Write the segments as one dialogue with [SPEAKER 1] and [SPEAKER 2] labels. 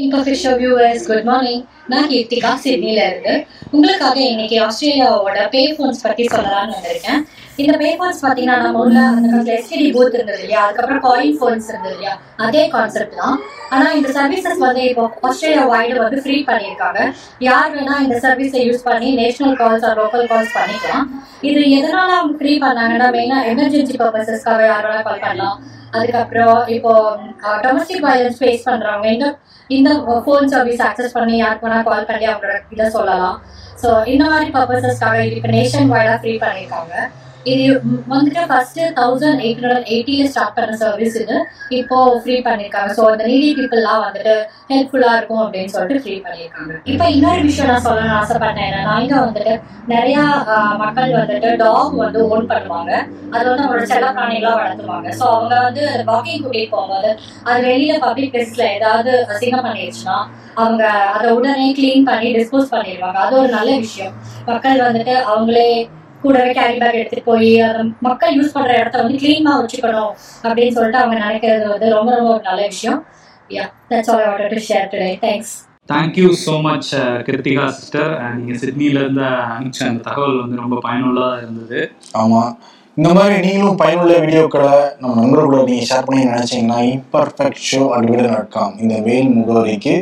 [SPEAKER 1] இன்கஃபிஷோ viewers good morning நான் கீர்த்திகா சிட்னில இருந்து உங்களுக்காக இன்னைக்கு ஆஸ்திரேலியாவோட பே ஃபோன்ஸ் பத்தி சொல்லலாம்னு வந்திருக்கேன். இந்த பே ஃபோன்ஸ் பார்த்தீங்கன்னா நம்ம உள்ள அந்த காலத்துல எஸ்டிடி பூத் இருந்தது இல்லையா? அதுக்கப்புறம் காயின் ஃபோன்ஸ் இருந்தது இல்லையா? அதே கான்செப்ட் தான். ஆனா இந்த சர்வீசஸ் வந்து இப்போ ஆஸ்திரேலியா வைடு வந்து ஃப்ரீ பண்ணியிருக்காங்க. யார் வேணா இந்த சர்வீஸை யூஸ் பண்ணி national calls or local calls பண்ணிக்கலாம். இது எதனால அவங்க ஃப்ரீ பண்ணாங்கன்னா மெயினா எமர்ஜென்சி பர்பஸஸ்க்காக யார் வேணா கால் பண்ணலாம். அதுக்கப்புறம் இப்போ டொமஸ்டிக் வயலன்ஸ் ஃபேஸ் பண்றவங்க இந்த இந்த ஃபோன் சர்வீஸ் அக்சஸ் பண்ணி யாருக்கு வேணா கால் பண்ணி அவங்களோட இதை சொல்லலாம். ஸோ இந்த மாதிரி பர்பஸஸ்க்காக இப்போ நேஷன் வைடாக ஃப்ரீ பண்ணியிருக்காங்க இது வந்துட்டு ஃபர்ஸ்ட் தௌசண்ட் எயிட் ஹண்ட்ரட் எயிட்டில ஸ்டார்ட் பண்ண சர்வீஸ் இது இப்போ ஃப்ரீ பண்ணியிருக்காங்க ஸோ அந்த நீடி பீப்புள்லாம் வந்துட்டு ஹெல்ப்ஃபுல்லாக இருக்கும் அப்படின்னு சொல்லிட்டு ஃப்ரீ பண்ணியிருக்காங்க இப்போ இன்னொரு விஷயம் நான் சொல்லணும்னு ஆசைப்பட்டேன் என்னன்னா இங்க வந்துட்டு நிறைய மக்கள் வந்துட்டு டாக் வந்து ஓன் பண்ணுவாங்க அது வந்து அவங்களோட செல்ல பிராணிகளாக வளர்த்துவாங்க ஸோ அவங்க வந்து வாக்கிங் கூட்டிட்டு போகும்போது அது வெளியில பப்ளிக் பிளேஸ்ல ஏதாவது அசிங்கம் பண்ணிடுச்சுன்னா அவங்க அதை உடனே க்ளீன் பண்ணி டிஸ்போஸ் பண்ணிடுவாங்க அது ஒரு நல்ல விஷயம் மக்கள் வந்துட்டு அவங்களே கூடவே கேரி பேக் எடுத்துட்டு போய் மக்கள் யூஸ் பண்ற இடத்த வந்து கிளீனா வச்சுக்கணும் அப்படின்னு சொல்லிட்டு அவங்க நினைக்கிறது வந்து ரொம்ப ரொம்ப ஒரு நல்ல விஷயம். Yeah that's all I wanted to share today thanks
[SPEAKER 2] thank you so much Krithika sister நீங்கள் சிட்னிலேருந்து அனுப்பிச்ச அந்த தகவல் வந்து ரொம்ப பயனுள்ளதாக இருந்தது.
[SPEAKER 3] ஆமா. இந்த மாதிரி நீங்களும் பயனுள்ள வீடியோக்களை நம்ம நண்பர்களோட நீங்க ஷேர் பண்ணி நினைச்சீங்கன்னா இம்பர்ஃபெக்ட் ஷோ அட்விட டாட் காம் இந்த மெயில் முகவரிக்கு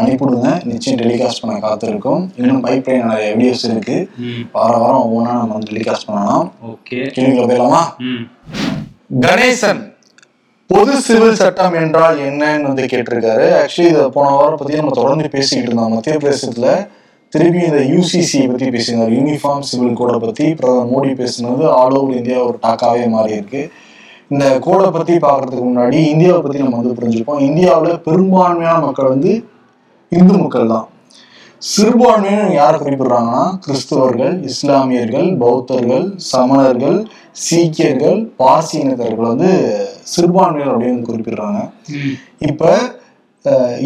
[SPEAKER 3] அனுப்பிவிடுங்க. நிச்சயம் டெலிகாஸ்ட் பண்ண காத்திருக்கோம். இன்னும் பைப் லைன் நிறைய வீடியோஸ் இருக்கு வார வாரம் ஒவ்வொன்றா நம்ம வந்து டெலிகாஸ்ட் பண்ணலாம்.
[SPEAKER 2] ஓகே.
[SPEAKER 3] கேள்விகளை போயிடலாமா கணேசன் பொது சிவில் சட்டம் என்றால் என்னன்னு வந்து கேட்டிருக்காரு. ஆக்சுவலி இதை போன வாரம் பத்தி நம்ம தொடர்ந்து பேசிக்கிட்டு இருந்தோம். மத்திய பிரதேசத்துல திருப்பி இந்த யூசிசி பத்தி பேசினார் யூனிஃபார்ம் சிவில் கோடை பத்தி பிரதமர் மோடி பேசினது ஆல் ஓவர் இந்தியா ஒரு டாக்காவே மாறி இருக்கு இந்த கோடை பத்தி பார்க்கறதுக்கு முன்னாடி இந்தியாவை பத்தி நம்ம வந்து புரிஞ்சுப்போம். இந்தியாவுல பெரும்பான்மையான மக்கள் வந்து இந்து மக்கள் தான் சிறுபான்மையினர் யாரை குறிப்பிடுறாங்கன்னா கிறிஸ்தவர்கள் இஸ்லாமியர்கள் பௌத்தர்கள் சமணர்கள் சீக்கியர்கள் பார்சி இனத்தர்கள் வந்து சிறுபான்மையினர் அப்படின்னு குறிப்பிடுறாங்க. இப்ப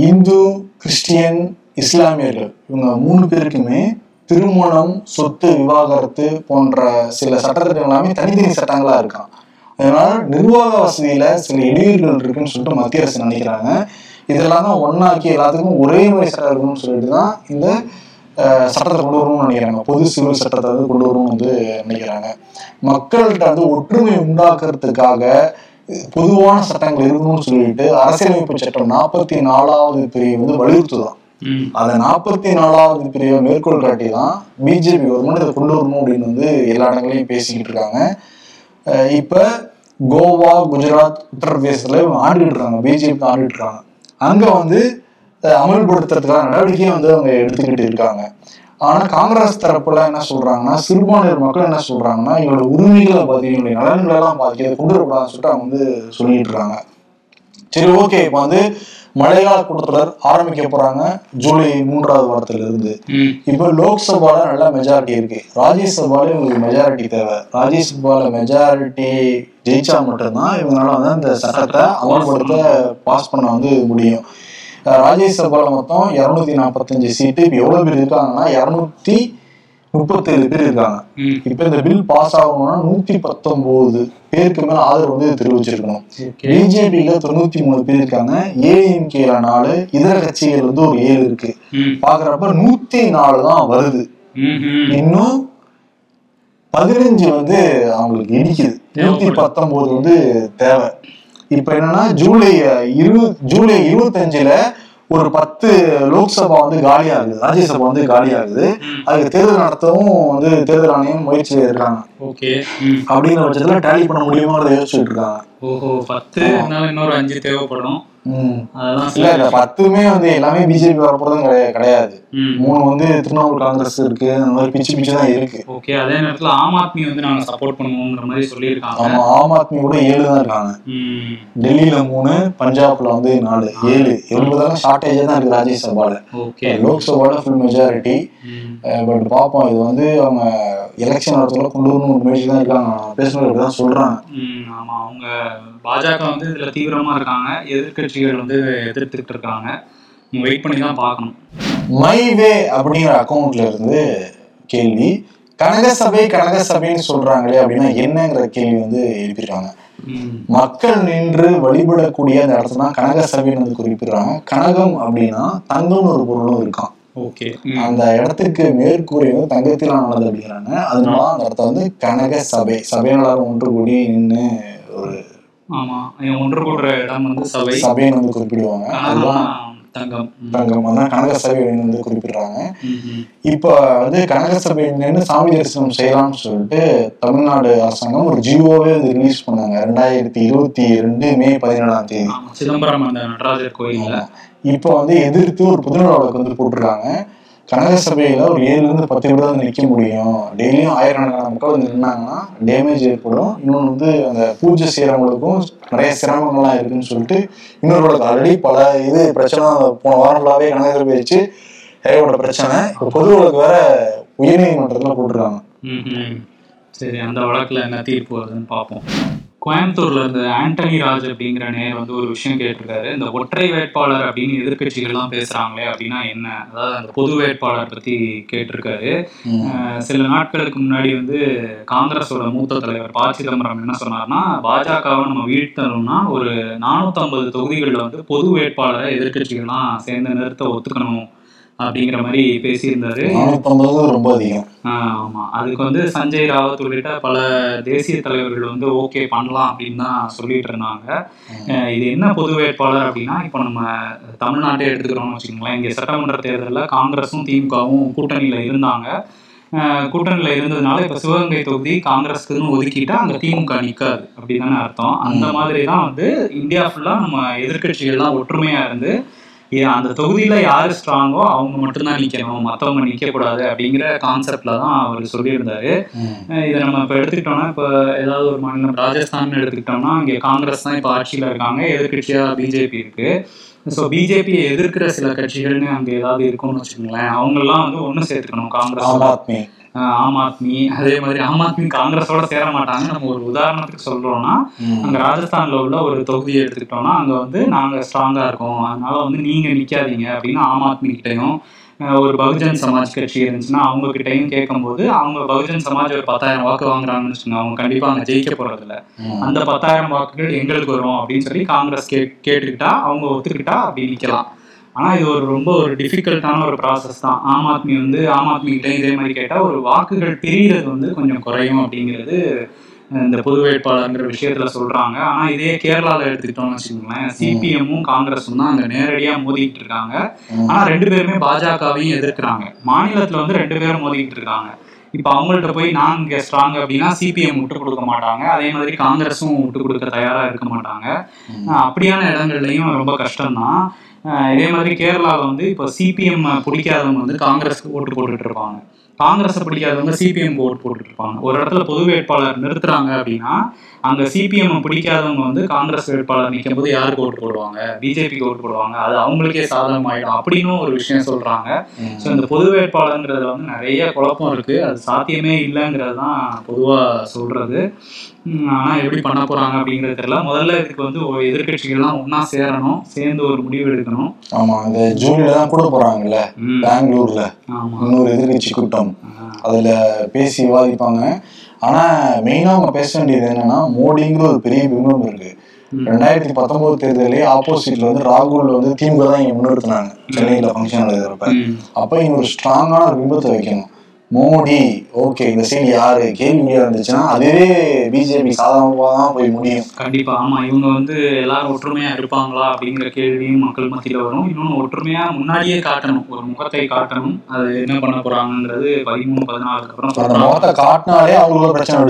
[SPEAKER 3] இந்து கிறிஸ்டியன் இஸ்லாமியர்கள் இவங்க மூணு பேருக்குமே திருமணம் சொத்து விவாகரத்து போன்ற சில சட்டத்திட்டம் எல்லாமே தனித்தனி சட்டங்களா இருக்கான். அதனால நிர்வாக வசதியில சில இடையூறுகள் இருக்குன்னு சொல்லிட்டு மத்திய அரசு நினைக்கிறாங்க. இதெல்லாம் தான் ஒன்னாக்கி எல்லாத்துக்கும் ஒரே மாதிரி சட்டம் இருக்கணும்னு சொல்லிட்டு தான் இந்த சட்டத்தை கொண்டு வரணும்னு நினைக்கிறாங்க. பொது சிவில் சட்டத்தை வந்து கொண்டு வரணும்னு வந்து நினைக்கிறாங்க. மக்கள்கிட்ட வந்து ஒற்றுமை உண்டாக்குறதுக்காக பொதுவான சட்டங்கள் இருக்கணும்னு சொல்லிட்டு அரசியலமைப்பு சட்டம் நாற்பத்தி நாலாவது பிரிவு வந்து வலியுறுத்துதான். அந்த நாற்பத்தி நாலாவது பிரிவை மேற்கோள் காட்டி தான் பிஜேபி கவர்மெண்ட் இதை கொண்டு வரணும் அப்படின்னு வந்து எல்லா இடங்களையும் பேசிக்கிட்டு இருக்காங்க. இப்ப கோவா குஜராத் உத்தரப்பிரதேசத்துல இவங்க ஆண்டுகிட்டு இருக்காங்க. பிஜேபி ஆண்டுகிட்டு இருக்காங்க. அங்க வந்து அமல்படுத்துறதுக்கான நடவடிக்கையை வந்து அவங்க எடுத்துக்கிட்டு இருக்காங்க. ஆனா காங்கிரஸ் தரப்புல என்ன சொல்றாங்கன்னா சிறுபான்மையினர் மக்கள் என்ன சொல்றாங்கன்னா இவங்களோட உரிமைகளை பாதி இவங்களுடைய நலன்களை எல்லாம் பாதி கொண்டு வரக்கூடாதுன்னு சொல்லிட்டு அவங்க வந்து சொல்லிட்டு இருக்காங்க. சரி ஓகே இப்போ வந்து மழைக்கால கூட்டத்தொடர் ஆரம்பிக்க போறாங்க. ஜூலை மூன்றாவது வாரத்துல இருந்து இப்போ லோக்சபால நல்ல மெஜாரிட்டி இருக்கு. ராஜ்யசபால இவங்களுக்கு மெஜாரிட்டி தேவை. ராஜ்யசபால மெஜாரிட்டி ஜெயிச்சா மட்டும்தான் இவங்களால வந்து அந்த சட்டத்தை அமல்படுத்த பாஸ் பண்ண வந்து முடியும். ராஜ்யசபால மொத்தம் இருநூத்தி நாற்பத்தஞ்சு சீட்டு. இப்போ எவ்வளவு பேர் இருக்காங்கன்னா இருநூத்தி முப்பத்தேழு பேர் இருக்காங்க. இப்ப இந்த பில் பாஸ் ஆகணும்னா நூத்தி பத்தொன்பது பேருக்கு மேல ஆதரவு வந்து தெரிவிச்சிருக்கணும். பிஜேபியில தொண்ணூத்தி மூணு பேர் இருக்காங்க. ஏடிஎம்கேல நாலு இதர கட்சிகள் வந்து ஒரு ஏழு இருக்கு. பாக்குறப்ப நூத்தி நாலு தான் வருது. இன்னும் பதினஞ்சு வந்து அவங்களுக்கு இடிக்குது. நூத்தி பத்தொன்பது வந்து தேவை. இப்ப என்னன்னா ஜூலை இரு ஜூலை இருபத்தஞ்சுல ஒரு பத்து லோக்சபா வந்து காலியாகுது ராஜ்யசபா வந்து காலியாகுது. அதுக்கு தேர்தல் நடத்தவும் வந்து தேர்தல் ஆணையம் முயற்சியில் இருக்காங்க அப்படிங்கிற பட்சத்துல டேலி பண்ண முடியுமாங்கிறத யோசிச்சுட்டு இருக்காங்க.
[SPEAKER 2] ஓஹோ பத்து இன்னொரு அஞ்சு தேவைப்படும்.
[SPEAKER 3] இல்ல பத்துமே வந்து எல்லாமே பிஜேபி வரப்போறதும் கிடையாது. மூணு வந்து திரிணாமுல் காங்கிரஸ் இருக்கு அந்த மாதிரி பிச்சு பிச்சு தான் இருக்கு.
[SPEAKER 2] ஓகே அதே நேரத்துல ஆம் ஆத்மி வந்து நாங்க சப்போர்ட் பண்ணுவோங்கிற மாதிரி சொல்லியிருக்காங்க.
[SPEAKER 3] ஆமா ஆம் ஆத்மி கூட ஏழு தான் இருக்காங்க டெல்லியில மூணு பஞ்சாப்ல வந்து நாலு ஏழு. எவ்வளவுதான் ஷார்டேஜ் தான் இருக்கு ராஜ்யசபால.
[SPEAKER 2] ஓகே.
[SPEAKER 3] லோக்சபால ஃபுல் மெஜாரிட்டி பட் பார்ப்போம் இது வந்து அவங்க எலெக்ஷன் நடத்துல கொண்டு வரணும் ஒரு முயற்சி தான் இருக்காங்க. பேசுனது அப்படிதான் சொல்றாங்க.
[SPEAKER 2] ஆமா அவங்க பாஜக வந்து இதுல தீவிரமா இருக்காங்க. எதிர்க்கட்சிகள் வந்து எதிர்த்துக்கிட்டு இருக்காங்க. வெயிட் பண்ணி தான் பார்க்கணும்.
[SPEAKER 3] மைவே அப்படிங்கிற அக்கௌண்ட்ல இருந்து கேள்வி கனகசபை கனகசபைன்னு சொல்றாங்களே அப்படின்னா என்னங்கிற கேள்வி வந்து எழுப்பியிருக்காங்க.
[SPEAKER 2] ம்.
[SPEAKER 3] மக்கள் நின்று வழிபடக்கூடிய அந்த இடத்துல தான் கனக சபைன்னு வந்து குறிப்பிடுறாங்க. கனகம் அப்படின்னா தங்கம்னு ஒரு பொருளும் இருக்கான்
[SPEAKER 2] ஓகே.
[SPEAKER 3] அந்த இடத்துக்கு மேற்கூரை வந்து தங்கத்தினால் ஆனது அப்படிங்கிறாங்க அதனால அந்த இடத்த வந்து கனக சபை சபையினரால் ஒன்று கூடி நின்று ஒரு
[SPEAKER 2] ஆமா. ஒன்று கூடுற இடம் வந்து சபை.
[SPEAKER 3] சபைன்னு வந்து குறிப்பிடுவாங்க. அதுதான்
[SPEAKER 2] தங்கம்.
[SPEAKER 3] தங்கம். அதான் கனக சபை அப்படின்னு வந்து குறிப்பிடுறாங்க. இப்ப வந்து கனக சபை நின்று சாமி தரிசனம் செய்யலாம்னு சொல்லிட்டு தமிழ்நாடு அரசாங்கம் ஒரு ஜியோவே வந்து ரிலீஸ் பண்ணாங்க. ரெண்டாயிரத்தி இருபத்தி ரெண்டு மே பதினேழாம் தேதி.
[SPEAKER 2] சிதம்பரம் அந்த நடராஜர் கோயில்ல.
[SPEAKER 3] இப்போ வந்து எதிர்த்து ஒரு புதுநல வழக்கு வந்து போட்டிருக்காங்க. கனக சபையில ஒரு ஏழுல இருந்து பத்து பேர் தான் நிற்க முடியும். டெய்லியும் ஆயிரக்கணக்கான மக்கள் வந்து நின்னாங்கன்னா டேமேஜ் ஏற்படும். இன்னொன்று வந்து அந்த பூஜை செய்யறவங்களுக்கும் நிறைய சிரமங்கள்லாம் இருக்குன்னு சொல்லிட்டு இன்னொரு ஆல்ரெடி பல இது பிரச்சனை போன வாரம் கனக சபை வச்சு ஏகப்பட்ட பிரச்சனை. இப்போ பொதுவழக்கு வேற உயர்நீதிமன்றத்துல போட்டிருக்காங்க.
[SPEAKER 2] ம், ம். சரி அந்த வழக்குல என்ன தீர்ப்பு வருதுன்னு பார்ப்போம். கோயம்புத்தூர்ல இருந்து ஆண்டனி ராஜ் அப்படிங்கிற நேர் வந்து ஒரு விஷயம் கேட்டிருக்காரு. இந்த ஒற்றை வேட்பாளர் அப்படின்னு எதிர்க்கட்சிகள்லாம் பேசுறாங்களே அப்படின்னா என்ன? அதாவது அந்த பொது வேட்பாளர் பத்தி கேட்டிருக்காரு. சில நாட்களுக்கு முன்னாடி வந்து காங்கிரஸோட மூத்த தலைவர் ப. சிதம்பரம் என்ன சொன்னார்னா பாஜகவை நம்ம வீழ்த்தணும்னா ஒரு நானூத்தம்பது தொகுதிகளில் வந்து பொது வேட்பாளரை எதிர்க்கட்சிகள்லாம் சேர்ந்து நிறுத்த ஒத்துக்கணும். அப்படிங்கிற மாதிரி பேசியிருந்தாரு.
[SPEAKER 3] ரொம்ப அதிகம்.
[SPEAKER 2] ஆமா. அதுக்கு வந்து சஞ்சய் ராவத் உள்ளிட்ட பல தேசிய தலைவர்கள் வந்து ஓகே பண்ணலாம் அப்படின்னு தான் சொல்லிட்டு இருந்தாங்க. இது என்ன பொது வேட்பாளர் அப்படின்னா இப்போ நம்ம தமிழ்நாட்டை எடுத்துக்கிறோம்னு வச்சுக்கோங்களேன். இங்கே சட்டமன்ற தேர்தலில் காங்கிரஸும் திமுகவும் கூட்டணியில் இருந்தாங்க. கூட்டணியில் இருந்ததுனால இப்போ சிவகங்கை தொகுதி காங்கிரஸுக்குன்னு ஒதுக்கிட்டா அங்கே திமுக நிற்காது அப்படிதானே அர்த்தம். அந்த மாதிரி தான் வந்து இந்தியா ஃபுல்லாக நம்ம எதிர்க்கட்சிகள்லாம் ஒற்றுமையாக இருந்து அந்த தொகுதியில யாரு ஸ்ட்ராங்கோ அவங்க மட்டும்தான் நிக்கணும் மத்தவங்க நிக்க கூடாது அப்படிங்கிற கான்செப்ட்ல தான் அவர் சொல்லியிருந்தாரு. இதை நம்ம இப்போ எடுத்துக்கிட்டோம்னா இப்போ ஏதாவது ஒரு மாநிலம் ராஜஸ்தான் எடுத்துக்கிட்டோம்னா இங்கே காங்கிரஸ் தான் இப்போ ஆட்சியில் இருக்காங்க எதிர்கட்சியா பிஜேபி இருக்கு. ஸோ பிஜேபியை எதிர்க்கிற சில கட்சிகள்னு அங்கே ஏதாவது இருக்கும்னு வச்சுக்கோங்களேன் அவங்கெல்லாம் வந்து ஒன்று சேர்த்துக்கணும் காங்கிரஸ்
[SPEAKER 3] ஆம் ஆத்மி.
[SPEAKER 2] ஆம் ஆத்மி. அதே மாதிரி ஆம் ஆத்மி காங்கிரஸோட சேர மாட்டாங்க நம்ம ஒரு உதாரணத்துக்கு சொல்றோம்னா அங்க ராஜஸ்தான்ல உள்ள ஒரு தொகுதியை எடுத்துக்கிட்டோம்னா அங்க வந்து நாங்க ஸ்ட்ராங்கா இருக்கோம். அதனால வந்து நீங்க நிக்காதீங்க அப்படின்னு ஆம் ஆத்மி கிட்டையும் ஒரு பகுஜன் சமாஜ் கட்சி இருந்துச்சுன்னா அவங்க கிட்டையும் கேட்கும்போது அவங்க பகுஜன் சமாஜ் ஒரு பத்தாயிரம் வாக்கு வாங்குறாங்கன்னு வச்சுக்கோங்க. அவங்க கண்டிப்பா அங்க ஜெயிக்க போறது இல்ல அந்த பத்தாயிரம் வாக்குகள் எங்களுக்கு வரும் அப்படின்னு சொல்லி காங்கிரஸ் கே கேட்டுக்கிட்டா அவங்க ஒத்துக்கிட்டா அப்படி நிக்கலாம். ஆனா இது ஒரு ரொம்ப ஒரு டிஃபிகல்ட்டான ஒரு ப்ராசஸ் தான். ஆம் ஆத்மி வந்து ஆம் ஆத்மி கிட்ட இதே மாதிரி கேட்டால் ஒரு வாக்குகள் பிரிகிறது வந்து கொஞ்சம் குறையும் அப்படிங்கிறது இந்த பொது வேட்பாளர்ங்கிற விஷயத்துல சொல்றாங்க. ஆனா இதே கேரளால எடுத்துக்கிட்டோம்னு வச்சுக்கோங்களேன் சிபிஎம்மும் காங்கிரஸும் தான் அங்க நேரடியா மோதிக்கிட்டு இருக்காங்க. ஆனா ரெண்டு பேருமே பாஜகவையும் எதிர்க்கிறாங்க. மாநிலத்துல வந்து ரெண்டு பேரும் மோதிக்கிட்டு இருக்காங்க. இப்ப அவங்கள்ட்ட போய் நாங்க ஸ்ட்ராங் அப்படின்னா சிபிஎம் விட்டு கொடுக்க மாட்டாங்க. அதே மாதிரி காங்கிரஸும் விட்டு கொடுக்க தயாரா இருக்க மாட்டாங்க. அப்படியான இடங்கள்லயும் ரொம்ப கஷ்டம்தான். ஆஹ் இதே மாதிரி கேரளாவில் வந்து இப்போ சிபிஎம் பிடிக்காதவங்க வந்து காங்கிரஸ்க்கு ஓட்டு போட்டுட்டு இருப்பாங்க. காங்கிரஸை பிடிக்காதவங்க சிபிஎம் ஓட்டு போட்டுட்டு இருப்பாங்க ஒரு இடத்துல பொது வேட்பாளர் நிறுத்துறாங்க அப்படின்னா அங்க சிபிஎம் பிடிக்காதவங்க வந்து காங்கிரஸ் வேட்பாளர் நிற்கும் போது யாருக்கு ஓட்டு போடுவாங்க? பிஜேபிக்கு ஓட்டு போடுவாங்க. அது அவங்களுக்கே சாதகமாயிடும் அப்படின்னு ஒரு விஷயம் சொல்றாங்க. ஸோ இந்த பொது வேட்பாளர்ங்கிறதுல வந்து நிறைய குழப்பம் இருக்கு. அது சாத்தியமே இல்லைங்கிறது தான் பொதுவா சொல்றது. ஆனா எப்படி பண்ண போறாங்க அப்படிங்கிறது தெரியல. முதல்ல இதுக்கு வந்து ஒரு எதிர்க்கட்சிகள்லாம் ஒண்ணா சேரணும் சேர்ந்து ஒரு முடிவு எடுக்கணும்.
[SPEAKER 3] ஆமா இந்த ஜூன்ல தான் கூட போறாங்கல்ல பெங்களூர்ல. இன்னொரு எதிர்கட்சி கூட்டம். அதுல பேசி விவாதிப்பாங்க. ஆனா மெயினா அவங்க பேச வேண்டியது என்னன்னா மோடிங்கிற ஒரு பெரிய பிம்பம் இருக்கு. ரெண்டாயிரத்தி பத்தொன்பது தேர்தலே ஆப்போசிட்ல வந்து ராகுல் வந்து திமுக தான் இங்க முன்னிறுத்தினாங்க. சென்னையில ஃபங்க்ஷன் நடக்கிறப்ப. அப்ப இங்க ஒரு ஸ்ட்ராங்கான ஒரு பிம்பத்தை வைக்கணும். மோடி ஓகே இந்த சைடு யாரு? கேள்வியா இருந்துச்சுன்னா அதுவே பிஜேபி சாதகமாக தான் போய் முடியும்.
[SPEAKER 2] கண்டிப்பா ஆமா இவங்க வந்து எல்லாரும் ஒற்றுமையா இருப்பாங்களா அப்படிங்கிற கேள்வியும் மக்கள் மத்தியில வரும். இன்னொன்னு ஒற்றுமையா முன்னாடியே காட்டணும். ஒரு முகத்தை காட்டணும். அது என்ன பண்ண போறாங்கன்றது பதிமூணு பதினாலுக்கு அப்புறம்
[SPEAKER 3] அந்த முகத்தை காட்டினாலே அவங்களோட பிரச்சனை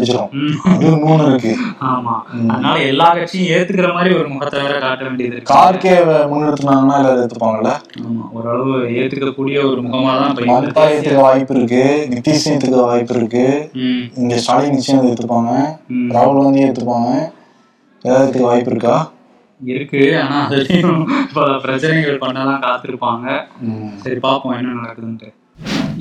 [SPEAKER 3] அது மூணு இருக்கு.
[SPEAKER 2] ஆமா. அதனால எல்லா கட்சியும் ஏத்துக்கிற மாதிரி ஒரு முகத்தை வேற காட்ட வேண்டியது இருக்கு.
[SPEAKER 3] கார்கே முன்னிறுத்தினாங்கன்னா எல்லாரும் எடுத்துப்பாங்கல்ல
[SPEAKER 2] ஆமா ஓரளவு ஏத்துக்கக்கூடிய ஒரு முகமா தான்
[SPEAKER 3] வாய்ப்பு இருக்கு. நிதிஷ் ஏத்துக்க வாய்ப்பு இருக்கு. இங்க ஸ்டாலின் நிச்சயம் ஏத்துப்பாங்க
[SPEAKER 2] ம்.
[SPEAKER 3] ராகுல் காந்தி ஏத்துப்பாங்க ஏதாவது வாய்ப்பு இருக்கா?
[SPEAKER 2] இருக்கு. ஆனா அதுலயும் பிரச்சனைகள் பண்ணதான் காத்திருப்பாங்க. சரி பார்ப்போம் என்ன நடக்குதுன்ட்டு.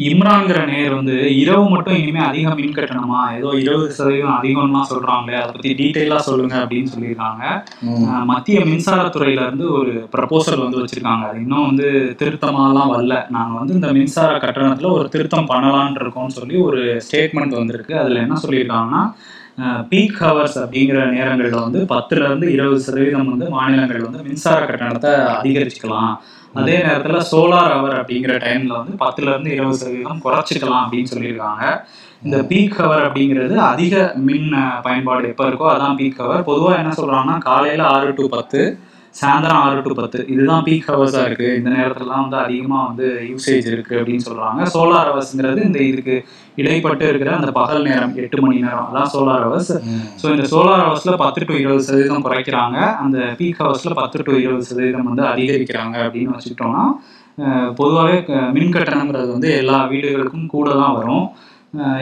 [SPEAKER 2] இம்ரான்ங்கிற நேர் வந்து இரவு மட்டும் இனிமே அதிகம் மின் கட்டணமா? ஏதோ இருபது சதவீதம் அதிகம்லாம் சொல்றாங்களே அதை பத்தி டீட்டெயிலா சொல்லுங்க அப்படின்னு சொல்லியிருக்காங்க. மத்திய மின்சாரத்துறையில இருந்து ஒரு ப்ரப்போசல் வந்து வச்சிருக்காங்க. அது இன்னும் வந்து திருத்தமாலாம் வரல. நாங்க வந்து இந்த மின்சார கட்டணத்துல ஒரு திருத்தம் பண்ணலாம்னு இருக்கோம்னு சொல்லி ஒரு ஸ்டேட்மெண்ட் வந்திருக்கு. அதுல என்ன சொல்லியிருக்காங்கன்னா பீக் ஹவர்ஸ் அப்படிங்கிற நேரங்களில் வந்து பத்துல இருந்து இருபது சதவீதம் வந்து மாநிலங்கள் வந்து மின்சார கட்டணத்தை அதிகரிச்சுக்கலாம். அதே நேரத்தில் சோலார் ஹவர் அப்படிங்கிற டைம்ல வந்து பத்துல இருந்து இருபது சதவீதம் குறைச்சிக்கலாம் அப்படின்னு சொல்லியிருக்காங்க. இந்த பீக் ஹவர் அப்படிங்கிறது அதிக மின் பயன்பாடு எப்போ இருக்கோ அதான் பீக் ஹவர் பொதுவாக என்ன சொல்றாங்கன்னா காலையில் ஆறு டு பத்து சாயந்தரம் ஆறு டு பத்து. இதுதான் பீக் ஹவர்ஸாக இருக்குது இந்த நேரத்துலலாம் வந்து அதிகமாக வந்து யூசேஜ் இருக்குது அப்படின்னு சொல்கிறாங்க சோலார் ஹவர்ஸ்ங்கிறது இந்த இதுக்கு இடைப்பட்டு இருக்கிற அந்த பகல் நேரம் எட்டு மணி நேரம். அதான் சோலார் ஹவர்ஸ் ஸோ இந்த சோலார் ஹவர்ஸில் பத்து டு இருபது சதவீதம் குறைக்கிறாங்க. அந்த பீக் ஹவர்ஸில் பத்து டு இருபது சதவீதம் வந்து அதிகரிக்கிறாங்க அப்படின்னு வச்சுக்கிட்டோம்னா பொதுவாகவே மின் கட்டணங்கிறது வந்து எல்லா வீடுகளுக்கும் கூட தான் வரும்.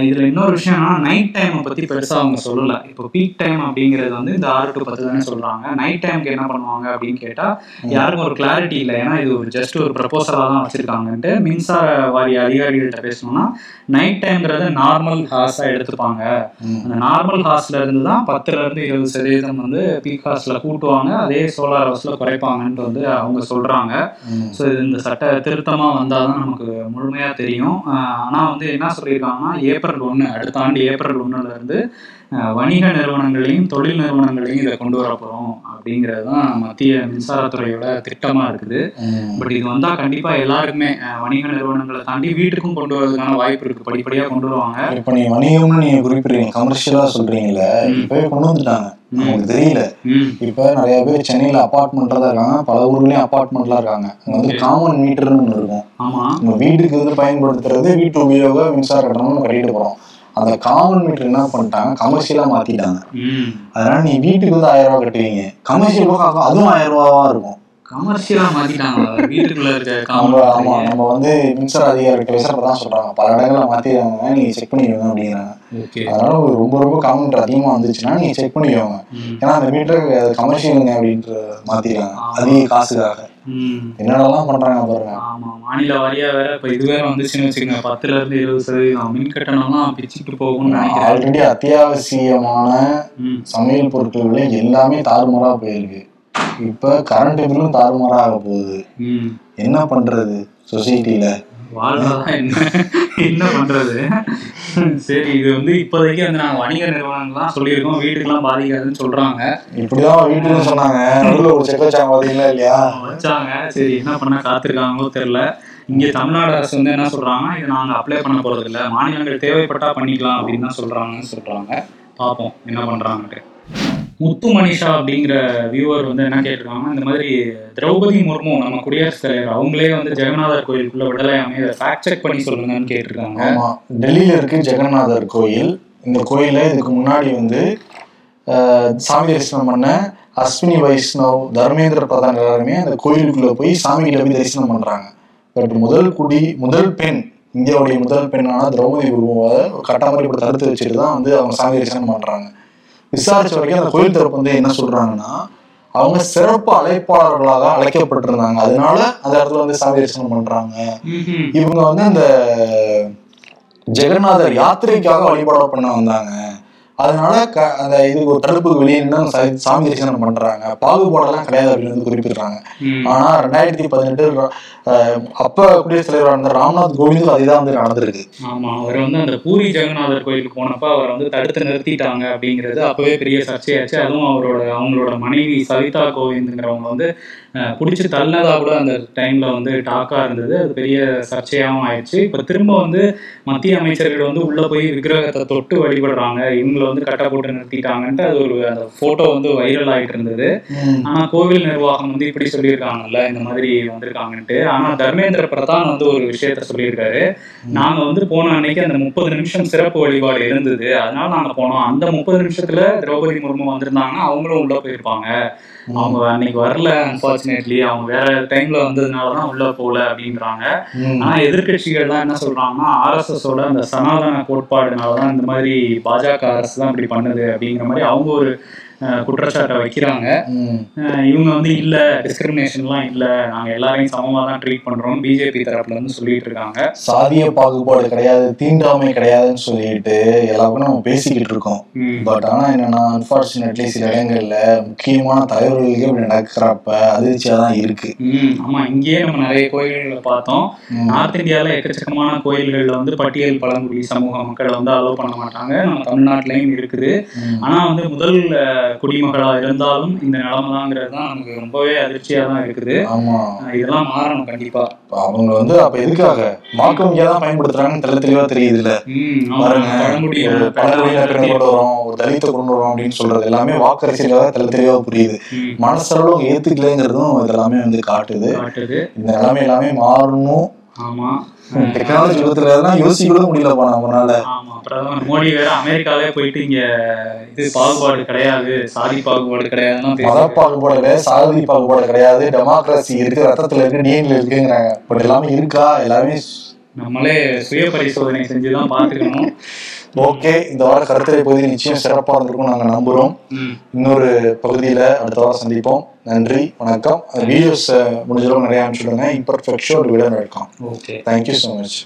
[SPEAKER 2] இதுல இன்னொரு விஷயம் என்னன்னா நைட் டைமை பத்தி பெருசா அவங்க சொல்லல. இப்போ பீக் டைம் அப்படிங்கிறது வந்து இந்த ஆறு டு பத்து தானே சொல்றாங்க. நைட் டைம்க்கு என்ன பண்ணுவாங்க அப்படின்னு கேட்டா யாருக்கும் ஒரு கிளாரிட்டி இல்லை. ஏன்னா இது ஒரு ஜஸ்ட் ஒரு ப்ரப்போசலா தான் வச்சிருக்காங்கன்ட்டு மின்சார வாரிய அதிகாரிகள்கிட்ட பேசணும்னா நைட் டைம்ங்கிறத நார்மல் ஹார்ஸா எடுத்துப்பாங்க. அந்த நார்மல் ஹார்ஸ்ல இருந்து தான் பத்துல இருந்து இருபது சதவீதம் வந்து பீக் ஹார்ஸ்ல கூட்டுவாங்க. அதே சோலார் ஹார்ஸ்ல குறைப்பாங்கன்ட்டு வந்து அவங்க சொல்றாங்க. ஸோ இது இந்த சட்ட திருத்தமா வந்தாதான் நமக்கு முழுமையா தெரியும். ஆனா வந்து என்ன சொல்லியிருக்காங்கன்னா ஏப்ரல் ஒன்று அடுத்த ஆண்டு ஏப்ரல் ஆஹ் வணிக நிறுவனங்களையும் தொழில் நிறுவனங்களையும் இதை கொண்டு வர அப்படிங்கிறது தான் மத்திய மின்சாரத்துறையோட திட்டமா இருக்குது. பட் இது வந்தா கண்டிப்பா எல்லாருக்குமே வணிக நிறுவனங்களை தாண்டி வீட்டுக்கும் கொண்டு வரதுக்கான வாய்ப்பு இருக்கு. படிப்படியா கொண்டு வருவாங்க.
[SPEAKER 3] இப்ப நீங்க வணிகம்னு நீங்க குறிப்பிடுறீங்க கமர்ஷியலா சொல்றீங்கல்ல இப்பவே கொண்டு வந்துட்டாங்க. நமக்கு தெரியல. இப்ப நிறைய பேர் சென்னையில அபார்ட்மெண்ட்ல தான் இருக்காங்க. பல ஊர்லயும் அபார்ட்மெண்ட்ல இருக்காங்க. அங்க வந்து காமன் மீட்டர்னு ஒண்ணு இருக்கும். நம்ம வீட்டுக்கு வந்து பயன்படுத்துறது வீட்டு உபயோக மின்சார கட்டணம்னு கட்டிட்டு போறோம். அந்த காமன் மீட்டர் என்ன பண்ணிட்டாங்க? கமர்ஷியலா மாத்திட்டாங்க. அதனால நீ வீட்டுக்கு வந்து ஆயிரம் ரூபாய் கட்டுவீங்க. கமர்ஷியல் அதுவும் ஆயிரம் ரூபாவா இருக்கும்.
[SPEAKER 2] கமர்ஷியலா மாத்திட்டாங்களா? வீட்டுக்குள்ள இருக்க
[SPEAKER 3] நம்ம ஆமா நம்ம வந்து மின்சார அதிகாரிகிட்ட பேசுறப்ப தான் சொல்றாங்க. பல இடங்கள்ல மாத்திடுறாங்க. நீங்க செக் பண்ணிக்கோங்க அப்படிங்கிறாங்க. அதனால ஒரு ரொம்ப ரொம்ப காமன் அதிகமா வந்துச்சுன்னா நீங்க செக் பண்ணிக்கோங்க. ஏன்னா அந்த மீட்டர் கமர்ஷியலுங்க அப்படின்ற மாத்திடுறாங்க அதிக காசுக்காக. என்னென்னலாம் பண்றாங்க பாருங்க.
[SPEAKER 2] ஆமா மாநில வாரியா வேற இப்ப இது வேற வந்துச்சுன்னு வச்சுக்கோங்க. பத்துல இருந்து இருபது சதவீதம் மின் கட்டணம்லாம் பிச்சுட்டு நினைக்கிறேன்.
[SPEAKER 3] ஆல்ரெடி அத்தியாவசியமான. சமையல் பொருட்கள் விலை எல்லாமே தாறுமாறா போயிருக்கு. இப்ப கரண்ட் பில்லும் தாறுமாறா ஆக போகுது. என்ன பண்றது சொசைட்டில
[SPEAKER 2] வாழ்றதா என்ன? என்ன பண்றது? சரி இது வந்து இப்போதைக்கு வந்து நாங்க வணிக நிறுவனங்கள்லாம் சொல்லியிருக்கோம். வீட்டுக்கெல்லாம் பாதிக்காதுன்னு சொல்றாங்க.
[SPEAKER 3] இப்படிதான் வீட்டுல சொன்னாங்க. ஒரு செக் வச்சாங்க பாத்தீங்களா இல்லையா?
[SPEAKER 2] வச்சாங்க. சரி என்ன பண்ண காத்திருக்காங்களோ தெரியல. இங்க தமிழ்நாடு அரசு வந்து என்ன சொல்றாங்கன்னா இது நாங்க அப்ளை பண்ண போறது இல்ல மாநிலங்கள் தேவைப்பட்டா பண்ணிக்கலாம் அப்படின்னு தான் சொல்றாங்கன்னு சொல்றாங்க. பார்ப்போம் என்ன பண்றாங்கன்ட்டு. முத்து மனிஷா அப்படிங்கிற வியூவர் வந்து என்ன கேட்டிருக்காங்க இந்த மாதிரி திரௌபதி முர்மு நம்ம குடியரசுத் தலைவர் அவங்களே வந்து ஜெகநாதர் கோயிலுக்குள்ள விடலை அமைய ஃபேக்ட் செக் பண்ணி சொல்லுங்கன்னு கேட்டிருக்காங்க.
[SPEAKER 3] ஆமா டெல்லியில இருக்கு ஜெகநாதர் கோயில். இந்த கோயில இதுக்கு முன்னாடி வந்து சாமி தரிசனம் பண்ண அஸ்வினி வைஷ்ணவ் தர்மேந்திர பிரதான் எல்லாருமே அந்த கோயிலுக்குள்ள போய் சாமி கிட்ட போய் தரிசனம் பண்றாங்க. பட் முதல் குடி முதல் பெண் இந்தியாவுடைய முதல் பெண்ணான திரௌபதி முர்முவை ஒரு இப்படி தடுத்து வச்சுட்டு தான் வந்து அவங்க சாமி தரிசனம் பண்றாங்க. விசாரிச்ச வரைக்கும் அந்த கோயில் தரப்பு வந்து என்ன சொல்றாங்கன்னா அவங்க சிறப்பு அழைப்பாளர்களாக அழைக்கப்பட்டிருந்தாங்க. அதனால அந்த இடத்துல வந்து சாமி தரிசனம் பண்றாங்க. இவங்க வந்து அந்த ஜெகநாதர் யாத்திரைக்காக வழிபாடு பண்ண வந்தாங்க. அதனால க அந்த இதுக்கு ஒரு தடுப்பு வெளியே நின்னு அவங்க சா- சாமி தரிசனம் பண்றாங்க. பாகுபாடெல்லாம் கிடையாது அப்படின்னு வந்து குறிப்பிடுறாங்க. ஆனா ரெண்டாயிரத்தி பதினெட்டு அப்ப குடியரசுத் தலைவராக இருந்த ராம்நாத் கோவிந்தும் அதே தான் வந்து நடந்திருக்கு.
[SPEAKER 2] ஆமா அவர் வந்து அந்த பூரி ஜெகநாதர் கோயிலுக்கு போனப்ப அவர் வந்து தடுத்து நிறுத்திட்டாங்க அப்படிங்கிறது அப்பவே பெரிய சர்ச்சையாச்சு. அதுவும் அவரோட அவங்களோட மனைவி சவிதா கோவிந்துங்கிறவங்க வந்து பிடிச்சி தள்ளதா கூட அந்த டைம்ல வந்து டாக்கா இருந்தது. அது பெரிய சர்ச்சையாகவும் ஆயிடுச்சு. இப்ப திரும்ப வந்து மத்திய அமைச்சர்கள் வந்து உள்ள போய் விக்கிரகத்தை தொட்டு வழிபடுறாங்க. இவங்களை வந்து கட்டை போட்டு நிறுத்திட்டாங்கன்ட்டு அது ஒரு அந்த போட்டோ வந்து வைரல் ஆயிட்டு இருந்தது. ஆனா கோவில் நிர்வாகம் வந்து இப்படி சொல்லியிருக்காங்கல்ல இந்த மாதிரி வந்திருக்காங்கன்ட்டு. ஆனா தர்மேந்திர பிரதான் வந்து ஒரு விஷயத்த சொல்லியிருக்காரு. நாங்க வந்து போன அன்னைக்கு அந்த முப்பது நிமிஷம் சிறப்பு வழிபாடு இருந்தது. அதனால நாங்க போனோம். அந்த முப்பது நிமிஷத்துல திரௌபதி முர்மு வந்திருந்தாங்கன்னா அவங்களும் உள்ள போயிருப்பாங்க. அவங்க அன்னைக்கு வரல அன்பார்ச்சுனேட்லி அவங்க வேற டைம்ல வந்ததுனாலதான் உள்ள போகல அப்படின்றாங்க. ஆனா எதிர்கட்சிகள்லாம் என்ன சொல்றாங்கன்னா ஆர்எஸ்எஸ் ஓட அந்த சனாதன கோட்பாடுனாலதான் இந்த மாதிரி பாஜக அரசு தான் இப்படி பண்ணுது அப்படிங்கிற மாதிரி அவங்க ஒரு குற்றச்சாட்டை வைக்கிறாங்க. இவங்க வந்து இல்ல டிஸ்கிரிமினேஷன்லாம் இல்ல. நாங்க எல்லாரையும் சமமா தான் ட்ரீட் பண்றோம் பிஜேபி தரப்புல இருந்து சொல்லிட்டு இருக்காங்க.
[SPEAKER 3] சாதிய பாகுபாடு கிடையாது தீண்டாமை கிடையாதுன்னு சொல்லிட்டு எல்லாருக்கும் நம்ம பேசிக்கிட்டு இருக்கோம். பட் ஆனா என்னன்னா அன்பார்ச்சுனேட்லி சில இடங்கள்ல முக்கியமான தலைவர்களுக்கே இப்படி நடக்கிறப்ப அதிர்ச்சியா தான் இருக்கு.
[SPEAKER 2] ஆமா இங்கேயே நம்ம நிறைய கோயில்களை பார்த்தோம். நார்த் இந்தியால எக்கச்சக்கமான கோயில்கள்ல வந்து பட்டியல் பழங்குடி சமூக மக்கள் வந்து அலோவ் பண்ண மாட்டாங்க. நம்ம தமிழ்நாட்டிலையும் இருக்குது. ஆனா வந்து முதல் அஹ், குடிமகளா இருந்தாலும் இந்த நிலைமைதாங்கிறது தான் நமக்கு ரொம்பவே அதிர்ச்சியா தான் இருக்குது இதெல்லாம் மாறணும் கண்டிப்பா.
[SPEAKER 3] அவங்க வந்து அப்ப எதுக்காக? வங்கியா தான் பயன்படுத்துறாங்கன்னு தெள்ள தெளிவா தெரியுது இல்ல கொண்டு வரோம் ஒரு தலித்தை கொண்டு வரோம் அப்படின்னு சொல்றது எல்லாமே வாக்கரசியலாக தெள்ள தெளிவா புரியுது. மனசளவு அவங்க ஏத்துக்கலைங்கிறதும் இதெல்லாமே வந்து காட்டுது. இந்த நிலைமை எல்லாமே மாறணும்.
[SPEAKER 2] ஆமா.
[SPEAKER 3] டெக்னாலஜி யோசிக்க கூட முடியலப்பா நம்மளால
[SPEAKER 2] ஆமா. பிரதமர் மோடி வேற அமெரிக்காவே போயிட்டு இங்க இது பாகுபாடு கிடையாது சாதி பாகுபாடு கிடையாதுன்னா
[SPEAKER 3] மத. பாகுபாடு கிடையாது சாதி பாகுபாடு கிடையாது டெமோக்ரஸி இருக்கு ரத்தத்துல இருக்கு டிஎன்ல இருக்குங்கிறாங்க பட் எல்லாமே இருக்கா? எல்லாமே
[SPEAKER 2] நம்மளே சுய பரிசோதனை செஞ்சுதான் பாத்துக்கணும்
[SPEAKER 3] ஓகே இந்த வார கருத்துரை பகுதி நிச்சயம் சிறப்பா இருந்திருக்கும் நாங்க நம்புறோம். இன்னொரு பகுதியில அடுத்த வாரம் சந்திப்போம். நன்றி வணக்கம். வீடியோஸ் முடிஞ்சளவு நிறைய அனுப்பிச்சுடுங்க. இம்பர்ஃபெக்ட் ஷோ விட நடக்கும்
[SPEAKER 2] ஓகே.
[SPEAKER 3] Thank you so much